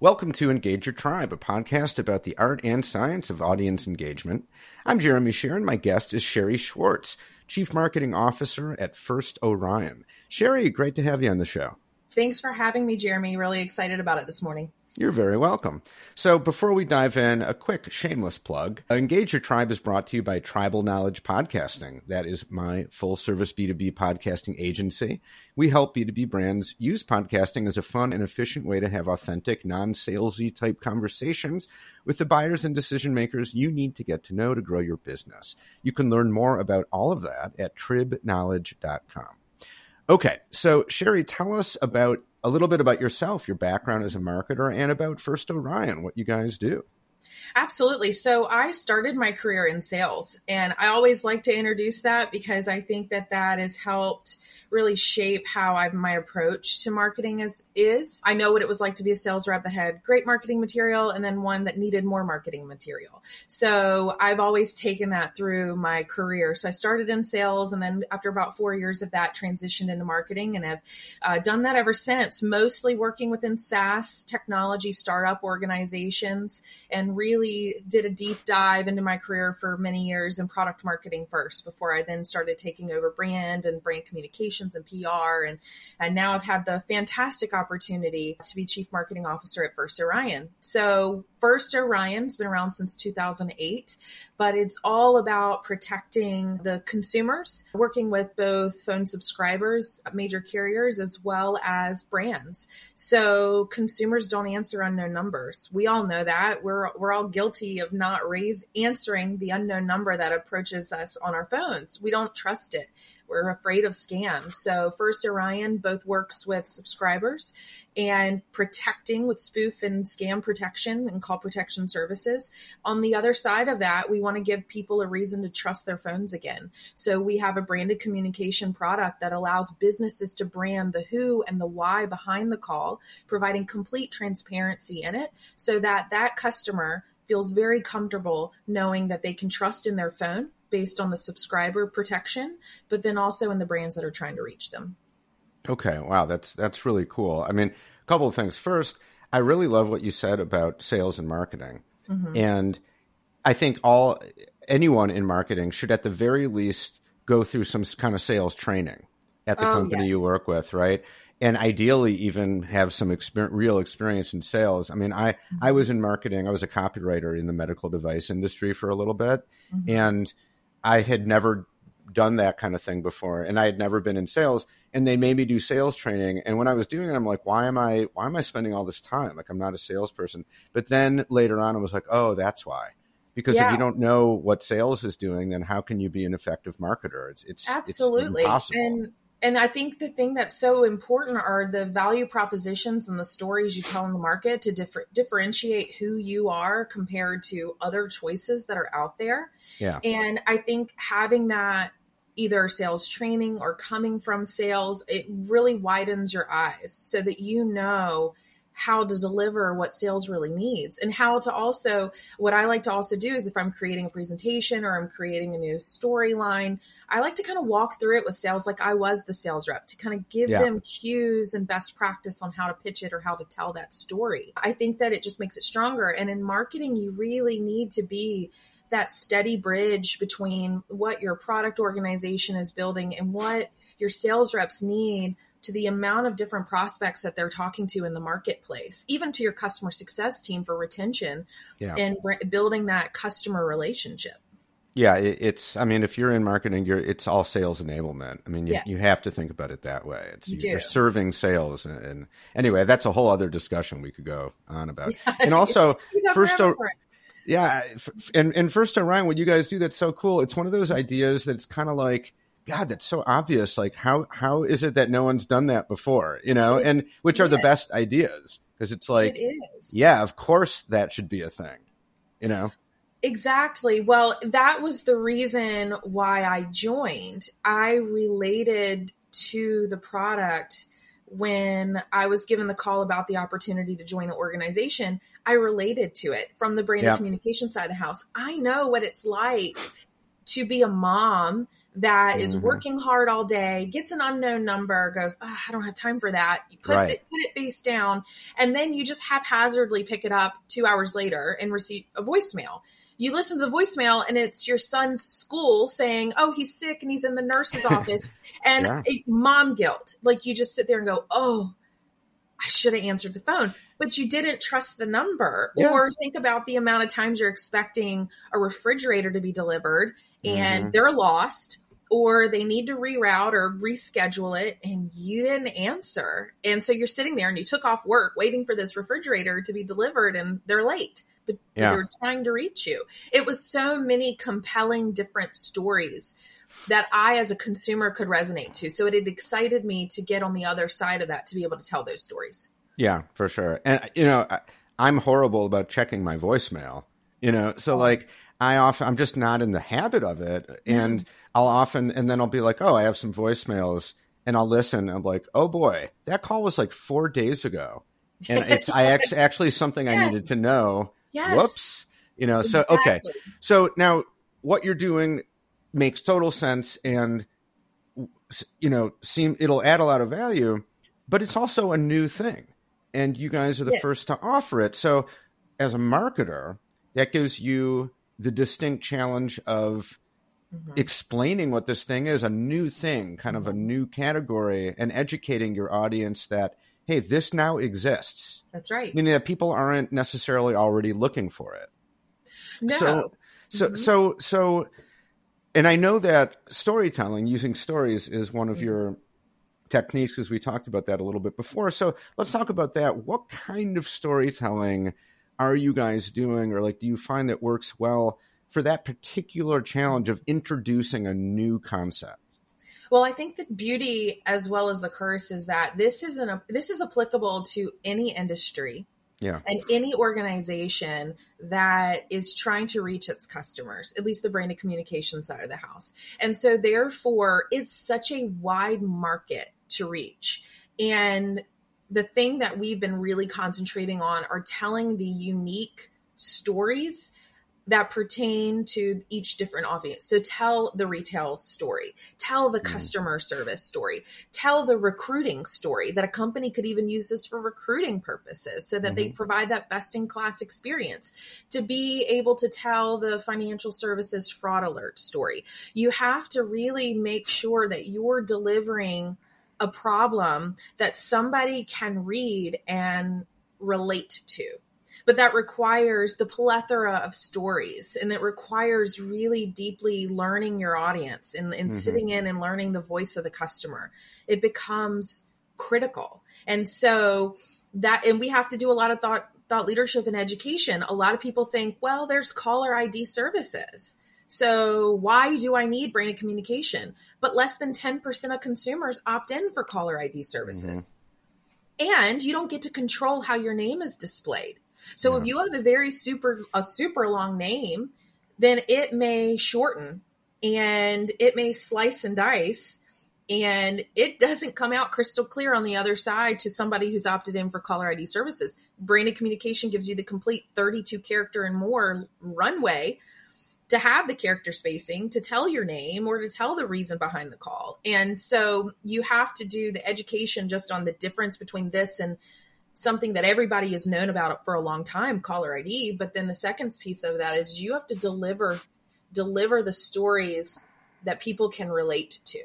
Welcome to Engage Your Tribe, a podcast about the art and science of audience engagement. I'm Jeremy Shere. My guest is Sherri Schwartz, Chief Marketing Officer at First Orion. Sherri, great to have you on the show. Thanks for having me, Jeremy. Really excited about it this morning. You're very welcome. So, before we dive in, a quick shameless plug. Engage Your Tribe is brought to you by Tribal Knowledge Podcasting. That is my full service B2B podcasting agency. We help B2B brands use podcasting as a fun and efficient way to have authentic, non salesy type conversations with the buyers and decision makers you need to get to know to grow your business. You can learn more about all of that at tribknowledge.com. Okay, so Sherri, tell us about a little bit about yourself, your background as a marketer, and about First Orion, what you guys do. Absolutely. So I started my career in sales, and I always like to introduce that because I think that that has helped really shape how I've my approach to marketing is is. I know what it was like to be a sales rep that had great marketing material and then one that needed more marketing material. So I've always taken that through my career. So I started in sales, and then after about four years of that, transitioned into marketing, and have uh, done that ever since. Mostly working within SaaS technology startup organizations and and really did a deep dive into my career for many years in product marketing first before I then started taking over brand and brand communications and PR. And, and now I've had the fantastic opportunity to be chief marketing officer at First Orion. So First Orion's been around since 2008, but it's all about protecting the consumers, working with both phone subscribers, major carriers, as well as brands. So consumers don't answer unknown numbers. We all know that. We're we're all guilty of not raise answering the unknown number that approaches us on our phones. We don't trust it. We're afraid of scams. So First Orion both works with subscribers and protecting with spoof and scam protection and call protection services. On the other side of that, we want to give people a reason to trust their phones again. So we have a branded communication product that allows businesses to brand the who and the why behind the call, providing complete transparency in it so that that customer feels very comfortable knowing that they can trust in their phone based on the subscriber protection, but then also in the brands that are trying to reach them. Okay, wow, that's that's really cool. I mean, a couple of things. First, I really love what you said about sales and marketing. Mm-hmm. And I think all anyone in marketing should at the very least go through some kind of sales training at the oh, company yes. you work with, right? And ideally even have some experience, real experience in sales. I mean, I mm-hmm. I was in marketing. I was a copywriter in the medical device industry for a little bit, mm-hmm. and I had never done that kind of thing before and I had never been in sales and they made me do sales training and when I was doing it I'm like why am I why am I spending all this time? Like I'm not a salesperson. But then later on I was like oh that's why. Because yeah. if you don't know what sales is doing then how can you be an effective marketer? It's it's absolutely. it's impossible. and and I think the thing that's so important are the value propositions and the stories you tell in the market to differ- differentiate who you are compared to other choices that are out there. Yeah. And I think having that either sales training or coming from sales, it really widens your eyes so that you know how to deliver what sales really needs. And how to also what i like to also do is if i'm creating a presentation or i'm creating a new storyline i like to kind of walk through it with sales like i was the sales rep to kind of give yeah. them cues and best practice on how to pitch it or how to tell that story. I think that it just makes it stronger. And in marketing you really need to be that steady bridge between what your product organization is building and what your sales reps need to the amount of different prospects that they're talking to in the marketplace, even to your customer success team for retention yeah. and building that customer relationship. Yeah, it's. I mean, if you're in marketing, you're. It's all sales enablement. I mean, you, yes. you have to think about it that way. It's you are serving sales, and, and, anyway, that's a whole other discussion we could go on about. Yeah. And also, first, yeah, and and first Orion, what you guys do that's so cool. It's one of those ideas that's kind of like, God, that's so obvious. Like, how how is it that no one's done that before? You know, and which are the best ideas because it's like, it yeah, of course that should be a thing. You know. Exactly. Well, that was the reason why I joined. I related to the product when I was given the call about the opportunity to join the organization, I related to it from the brand yeah. and communication side of the house. I know what it's like to be a mom that is Mhm. working hard all day, gets an unknown number, goes, "Ah, I don't have time for that. You put Right. it, put it face down, and then you just haphazardly pick it up two hours later and receive a voicemail. You listen to the voicemail, and it's your son's school saying, "Oh, he's sick and he's in the nurse's office," and Yeah. it- mom guilt. Like you just sit there and go, "Oh, I should have answered the phone." But you didn't trust the number, Yeah. or think about the amount of times you're expecting a refrigerator to be delivered and Mhm. they're lost or they need to reroute or reschedule it and you didn't answer. And so you're sitting there and you took off work waiting for this refrigerator to be delivered and they're late, but, but Yeah. they're trying to reach you. It was so many compelling different stories that I, as a consumer, could resonate to. So it had excited me to get on the other side of that to be able to tell those stories. Yeah, for sure. And you know, I, I'm horrible about checking my voicemail. You know, so Oh. like I often I'm just not in the habit of it, and I'll often and then I'll be like, oh, I have some voicemails, and I'll listen. And I'm like, oh boy, that call was like four days ago, and it's I act- actually something I needed to know. Yes. Whoops, you know. So okay, so now what you're doing makes total sense and you know seem it'll add a lot of value but it's also a new thing and you guys are the Yes. first to offer it so as a marketer that gives you the distinct challenge of Mhm. explaining what this thing is a new thing kind of a Mhm. new category and educating your audience that hey this now exists That's right. meaning that people aren't necessarily already looking for it No. so so Mhm. so so and i know that storytelling using stories is one of Mhm. your techniques because we talked about that a little bit before. So let's talk about that. What kind of storytelling are you guys doing or like do you find that works well for that particular challenge of introducing a new concept? Well, I think the beauty as well as the curse is that this is an this is applicable to any industry yeah and any organization that is trying to reach its customers, at least the branded communication side of the house. And so therefore, it's such a wide market to reach. And the thing that we've been really concentrating on are telling the unique stories that pertain to each different audience. So tell the retail story, tell the Mhm. customer service story, tell the recruiting story that a company could even use this for recruiting purposes so that they provide that best in class experience. To be able to tell the financial services fraud alert story, you have to really make sure that you're delivering a problem that somebody can read and relate to but that requires the plethora of stories and it requires really deeply learning your audience and, and Mhm. sitting in and learning the voice of the customer. It becomes critical. And so that and we have to do a lot of thought thought leadership and education. A lot of people think well there's caller id services. So why do i need branded communication? But less than 10% of consumers opt in for caller id services. And you don't get to control how your name is displayed so if you have a very super a super long name, then it may shorten and it may slice and dice and it doesn't come out crystal clear on the other side to somebody who's opted in for caller ID services. Branded communication gives you the complete 32 character and more runway to have the character spacing to tell your name or to tell the reason behind the call. And so you have to do the education just on the difference between this and something that everybody has known about for a long time caller id but then the second piece of that is you have to deliver deliver the stories that people can relate to.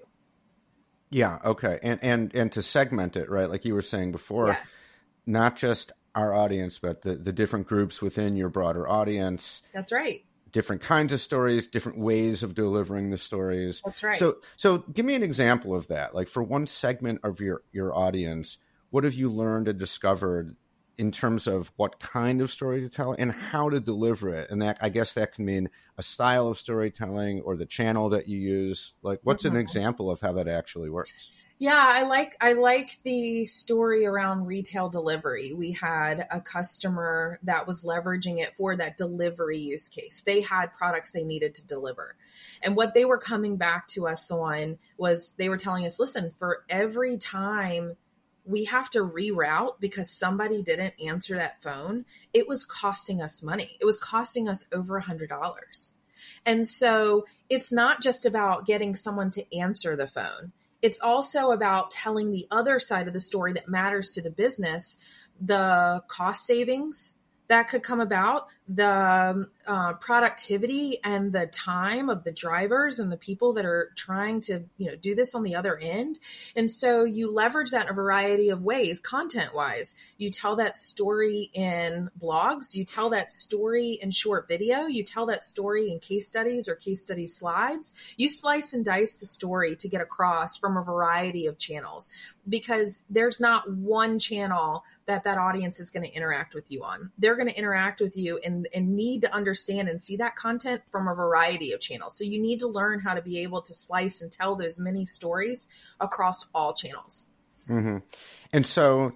Yeah okay. And and and to segment it right like you were saying before yes. not just our audience but the the different groups within your broader audience. That's right. Different kinds of stories different ways of delivering the stories. That's right. So so give me an example of that like for one segment of your your audience what have you learned and discovered in terms of what kind of story to tell and how to deliver it and that i guess that can mean a style of storytelling or the channel that you use like what's an Mhm. example of how that actually works Yeah, I like I like the story around retail delivery. We had a customer that was leveraging it for that delivery use case. They had products they needed to deliver. And what they were coming back to us on was they were telling us, "Listen, for every time we have to reroute because somebody didn't answer that phone, it was costing us money. It was costing us over a $100." And so it's not just about getting someone to answer the phone. It's also about telling the other side of the story that matters to the business, the cost savings, that could come about the uh, productivity and the time of the drivers and the people that are trying to you know do this on the other end. And so you leverage that in a variety of ways content wise you tell that story in blogs. You tell that story in short video. You tell that story in case studies or case study slides. You slice and dice the story to get across from a variety of channels because there's not one channel that that audience is going to interact with you on. They're going to interact with you and, and need to understand and see that content from a variety of channels. So you need to learn how to be able to slice and tell those many stories across all channels. Mm-hmm. And so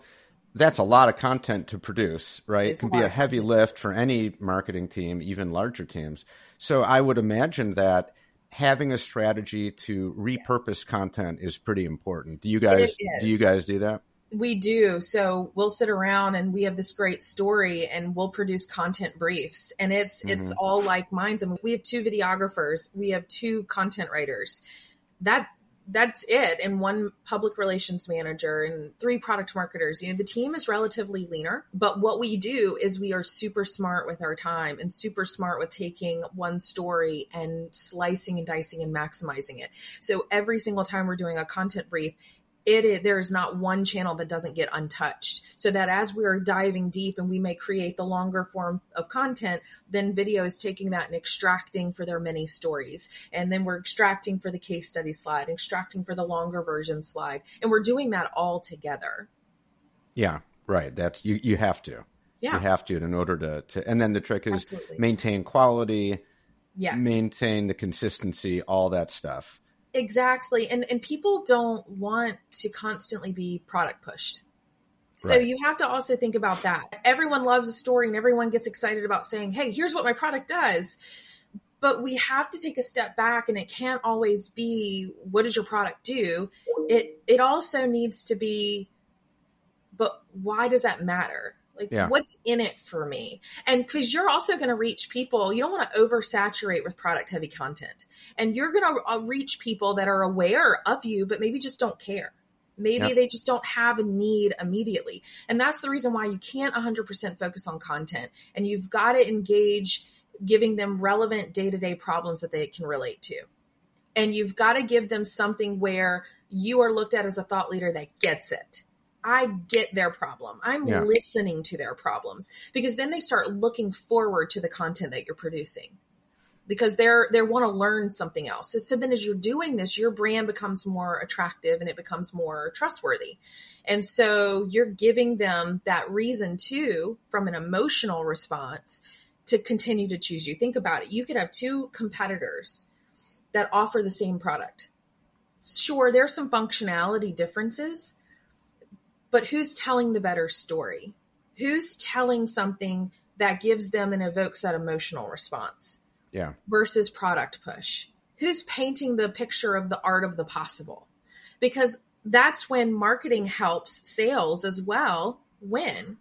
that's a lot of content to produce, right? It can be a heavy lift for any marketing team, even larger teams. So I would imagine that having a strategy to repurpose content is pretty important. Do you guys do you guys do that? We do. So we'll sit around and we have this great story and we'll produce content briefs and it's mm-hmm. it's all like minds. I mean, we have two videographers, we have two content writers. That that's it and one public relations manager and three product marketers you know the team is relatively leaner but what we do is we are super smart with our time and super smart with taking one story and slicing and dicing and maximizing it so every single time we're doing a content brief it is, there is not one channel that doesn't get untouched. So that as we are diving deep and we may create the longer form of content then video is taking that and extracting for their mini stories. And then we're extracting for the case study slide extracting for the longer version slide. And we're doing that all together. Yeah right. That's you you have to. Yeah. you have to in order to, to and then the trick is Absolutely. maintain quality yes. maintain the consistency all that stuff Exactly. And and people don't want to constantly be product pushed. So right. you have to also think about that. Everyone loves a story and everyone gets excited about saying, "Hey, here's what my product does." But we have to take a step back and it can't always be what does your product do? It it also needs to be but why does that matter? Like, yeah. what's in it for me? And because you're also going to reach people, you don't want to oversaturate with product heavy content. And you're going to uh, reach people that are aware of you, but maybe just don't care. Maybe they just don't have a need immediately. And that's the reason why you can't 100% focus on content. And you've got to engage giving them relevant day to day problems that they can relate to. And you've got to give them something where you are looked at as a thought leader that gets it I get their problem. I'm yeah. listening to their problems because then they start looking forward to the content that you're producing because they're they want to learn something else. So, so, then as you're doing this, your brand becomes more attractive and it becomes more trustworthy. And so you're giving them that reason too from an emotional response to continue to choose you. Think about it. You could have two competitors that offer the same product. Sure, there's some functionality differences, but who's telling the better story? Who's telling something that gives them and evokes that emotional response? Yeah. Versus product push. Who's painting the picture of the art of the possible? Because that's when marketing helps sales as well win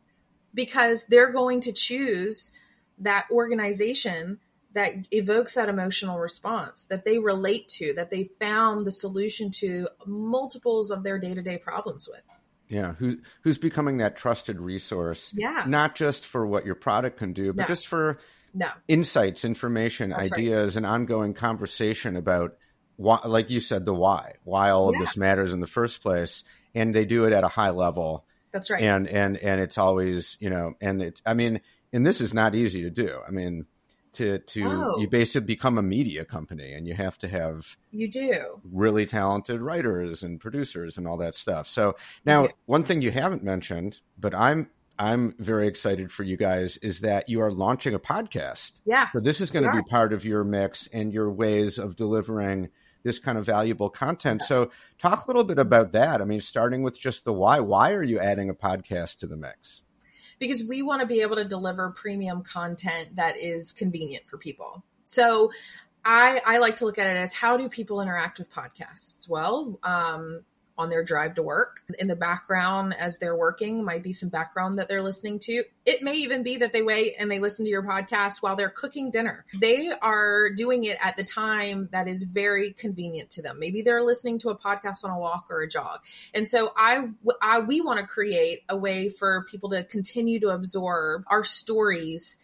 because they're going to choose that organization that evokes that emotional response that they relate to, that they found the solution to multiples of their day to day problems with. Yeah, who's who's becoming that trusted resource? Yeah, not just for what your product can do, but no. just for no. insights, information, That's ideas, right. and ongoing conversation about why, like you said, the why, why all yeah. of this matters in the first place, and they do it at a high level. That's right. And and and it's always you know, and it. I mean, and this is not easy to do. I mean, to to oh. you basically become a media company and you have to have you do. really talented writers and producers and all that stuff. So now one thing you haven't mentioned but i'm i'm very excited for you guys is that you are launching a podcast. Yeah so this is going to be part of your mix and your ways of delivering this kind of valuable content. So talk a little bit about that. I mean starting with just the why why are you adding a podcast to the mix because we want to be able to deliver premium content that is convenient for people. So I, I like to look at it as how do people interact with podcasts? Well, um, on their drive to work. In the background, as they're working, might be some background that they're listening to. It may even be that they wait and they listen to your podcast while they're cooking dinner. They are doing it at the time that is very convenient to them. Maybe they're listening to a podcast on a walk or a jog. And so I, I we want to create a way for people to continue to absorb our stories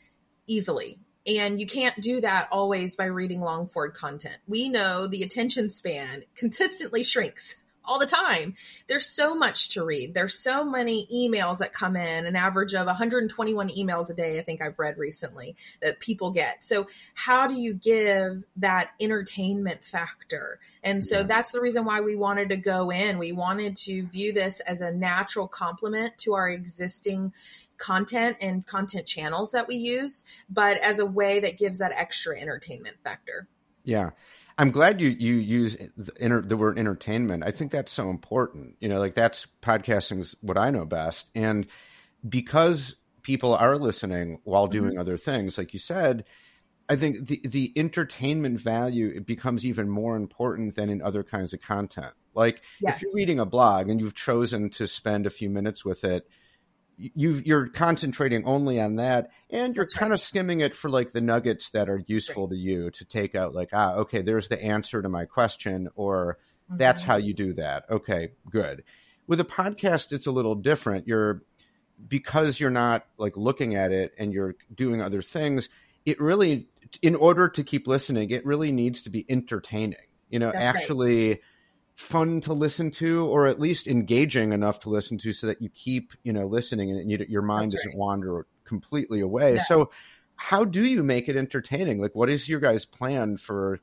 easily and you can't do that always by reading long form content. We know the attention span consistently shrinks all the time. There's so much to read. There's so many emails that come in, an average of 121 emails a day, I think I've read recently that people get. So, how do you give that entertainment factor? And so, yeah. that's the reason why we wanted to go in. We wanted to view this as a natural complement to our existing content and content channels that we use, but as a way that gives that extra entertainment factor. Yeah. I'm glad you you use the, inter, the word entertainment. I think that's so important. You know, like that's podcasting's what I know best, and because people are listening while mm-hmm. doing mm-hmm. other things, like you said, I think the the entertainment value it becomes even more important than in other kinds of content. Like yes. if you're reading a blog and you've chosen to spend a few minutes with it, you are concentrating only on that and you're That's kind right. of skimming it for like the nuggets that are useful right. to you to take out like ah okay there's the answer to my question or mm-hmm. that's how you do that okay good with a podcast it's a little different you're because you're not like looking at it and you're doing other things it really in order to keep listening it really needs to be entertaining you know That's actually right fun to listen to or at least engaging enough to listen to so that you keep you know listening and you, your mind That's doesn't right. wander completely away yeah. so how do you make it entertaining like what is your guys plan for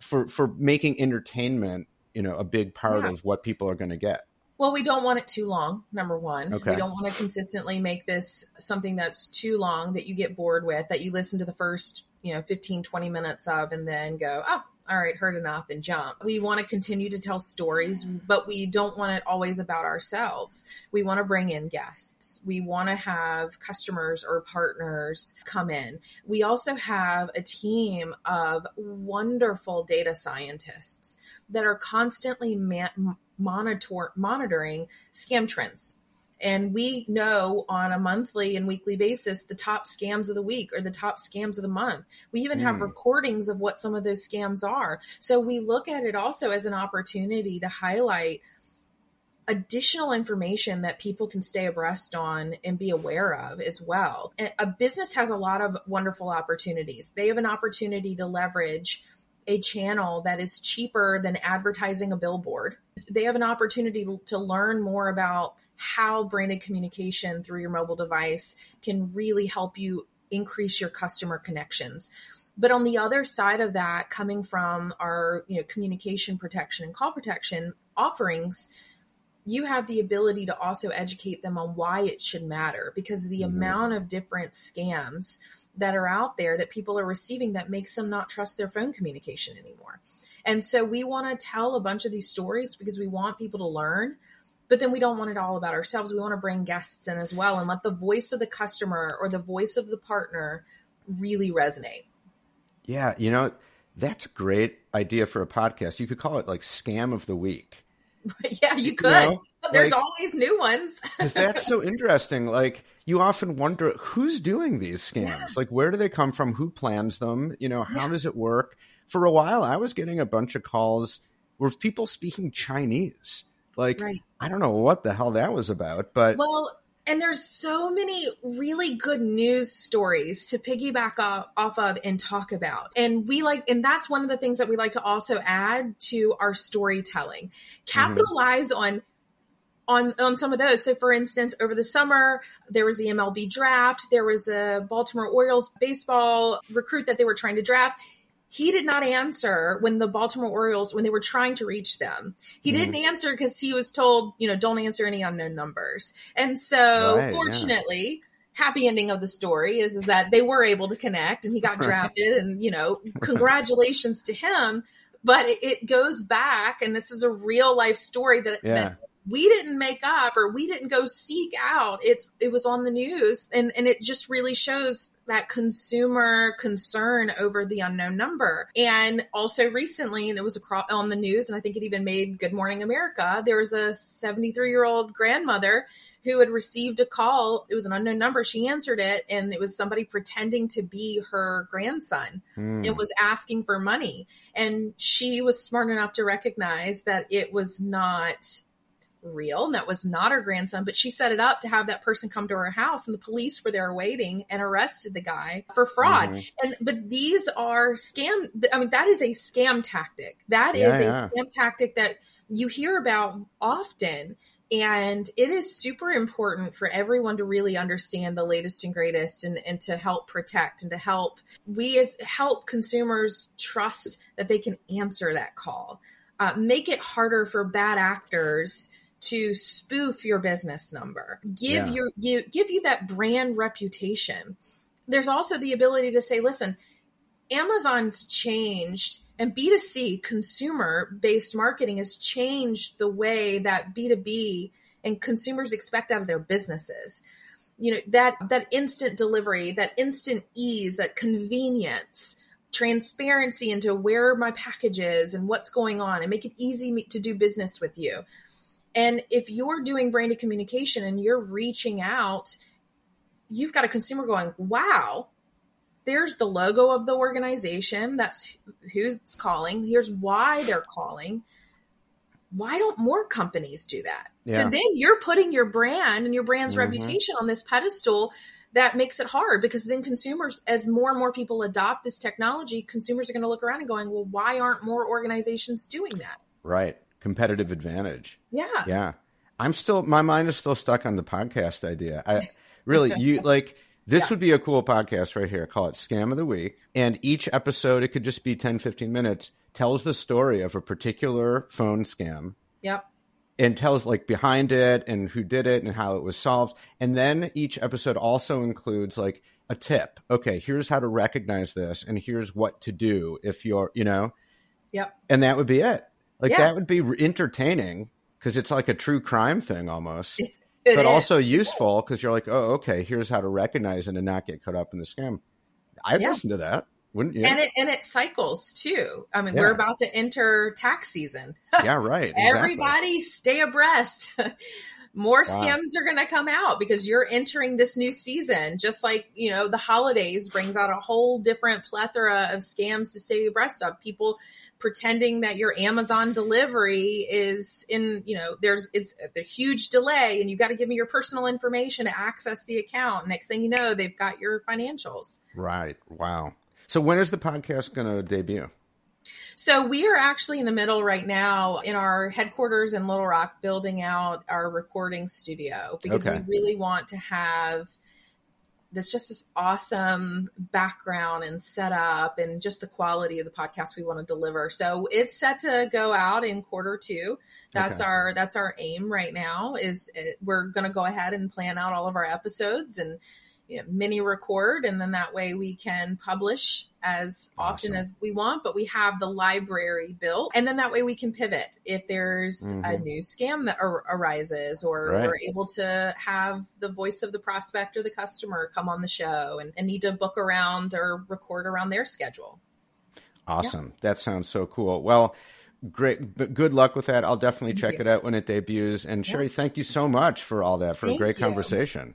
for for making entertainment you know a big part yeah. of what people are going to get well, we don't want it too long, number one. Okay. We don't want to consistently make this something that's too long that you get bored with, that you listen to the first, you know, 15, 20 minutes of and then go, oh, all right, heard enough and jump. We want to continue to tell stories, but we don't want it always about ourselves. We want to bring in guests. We want to have customers or partners come in. We also have a team of wonderful data scientists that are constantly man- monitor- monitoring scam trends and we know on a monthly and weekly basis the top scams of the week or the top scams of the month. We even mm. have hmm. recordings of what some of those scams are. So we look at it also as an opportunity to highlight additional information that people can stay abreast on and be aware of as well. A business has a lot of wonderful opportunities. They have an opportunity to leverage a channel that is cheaper than advertising a billboard. They have an opportunity to learn more about how branded communication through your mobile device can really help you increase your customer connections. But on the other side of that, coming from our you know communication protection and call protection offerings, you have the ability to also educate them on why it should matter because the mm-hmm. amount of different scams that are out there that people are receiving that makes them not trust their phone communication anymore. And so we want to tell a bunch of these stories because we want people to learn, but then we don't want it all about ourselves. We want to bring guests in as well and let the voice of the customer or the voice of the partner really resonate. Yeah, you know, that's a great idea for a podcast. You could call it like scam of the week. yeah, you could. You know, There's like, always new ones. that's so interesting. Like you often wonder who's doing these scams. Yeah. Like where do they come from? Who plans them? You know, how yeah. does it work? For a while, I was getting a bunch of calls with people speaking Chinese. Like right. I don't know what the hell that was about, but well, and there's so many really good news stories to piggyback off, off, of and talk about. And we like and that's one of the things that we like to also add to our storytelling. Capitalize mm-hmm. on on on some of those. So for instance over the summer there was the mlb draft. There was a baltimore orioles baseball recruit that they were trying to draft he did not answer when the Baltimore Orioles when they were trying to reach them. He mm. didn't answer because he was told, you know, don't answer any unknown numbers. And so, right, fortunately. Yeah happy ending of the story is, is that they were able to connect and he got drafted and you know congratulations to him but it, it, goes back and this is a real life story that, yeah. that we didn't make up or we didn't go seek out. It's it was on the news and and it just really shows that consumer concern over the unknown number. And also recently, and it was across on the news, and I think it even made Good Morning America, there was a 73 year old grandmother who had received a call. It was an unknown number. She answered it, and it was somebody pretending to be her grandson. Mm. It was asking for money. And she was smart enough to recognize that it was not real and that was not her grandson, but she set it up to have that person come to her house and the police were there waiting and arrested the guy for fraud. Mm-hmm. And but these are scam I mean that is a scam tactic. That yeah, is a yeah. scam tactic that you hear about often and it is super important for everyone to really understand the latest and greatest and, and to help protect and to help we as help consumers trust that they can answer that call uh, make it harder for bad actors to spoof your business number, give yeah. your you give you that brand reputation. There's also the ability to say, listen, Amazon's changed and B2C consumer based marketing has changed the way that B2B and consumers expect out of their businesses. You know, that that instant delivery, that instant ease, that convenience, transparency into where my package is and what's going on and make it easy to do business with you. And if you're doing branded communication and you're reaching out, you've got a consumer going, wow, there's the logo of the organization. That's who's calling. Here's why they're calling. Why don't more companies do that? Yeah. So then you're putting your brand and your brand's mm-hmm. reputation on this pedestal that makes it hard because then consumers, as more and more people adopt this technology, consumers are going to look around and going, well, why aren't more organizations doing that? Right competitive advantage. Yeah. Yeah. I'm still my mind is still stuck on the podcast idea. I really you like this yeah. would be a cool podcast right here. Call it Scam of the Week. And each episode it could just be 10 15 minutes tells the story of a particular phone scam. Yep. And tells like behind it and who did it and how it was solved. And then each episode also includes like a tip. Okay, here's how to recognize this and here's what to do if you're, you know. Yep. And that would be it. Like yeah. that would be entertaining because it's like a true crime thing almost. It but is. also useful because you're like, oh, okay, here's how to recognize it and not get caught up in the scam. I'd yeah. listen to that, wouldn't you? And it and it cycles too. I mean, yeah. we're about to enter tax season. yeah, right. Exactly. Everybody, stay abreast. more scams are going to come out because you're entering this new season just like you know the holidays brings out a whole different plethora of scams to stay abreast of. People pretending that your amazon delivery is in you know there's it's a huge delay and you got to give me your personal information to access the account. Next thing you know they've got your financials. Right. Wow. So when is the podcast going to debut so we are actually in the middle right now in our headquarters in Little Rock building out our recording studio because okay. we really want to have there's just this awesome background and setup and just the quality of the podcast we want to deliver. So it's set to go out in quarter two. That's okay. our that's our aim right now is it, uh, we're going to go ahead and plan out all of our episodes and you know, mini record and then that way we can publish as awesome. often as we want but we have the library built and then that way we can pivot if there's mm-hmm. a new scam that ar- arises or right. we're able to have the voice of the prospect or the customer come on the show and, and need to book around or record around their schedule awesome yeah. that sounds so cool well great but good luck with that i'll definitely thank check you. it out when it debuts and sherri thank you so much for all that for thank a great you. conversation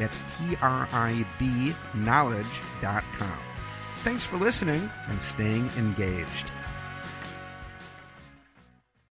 That's T R I B knowledge.com. Thanks for listening and staying engaged.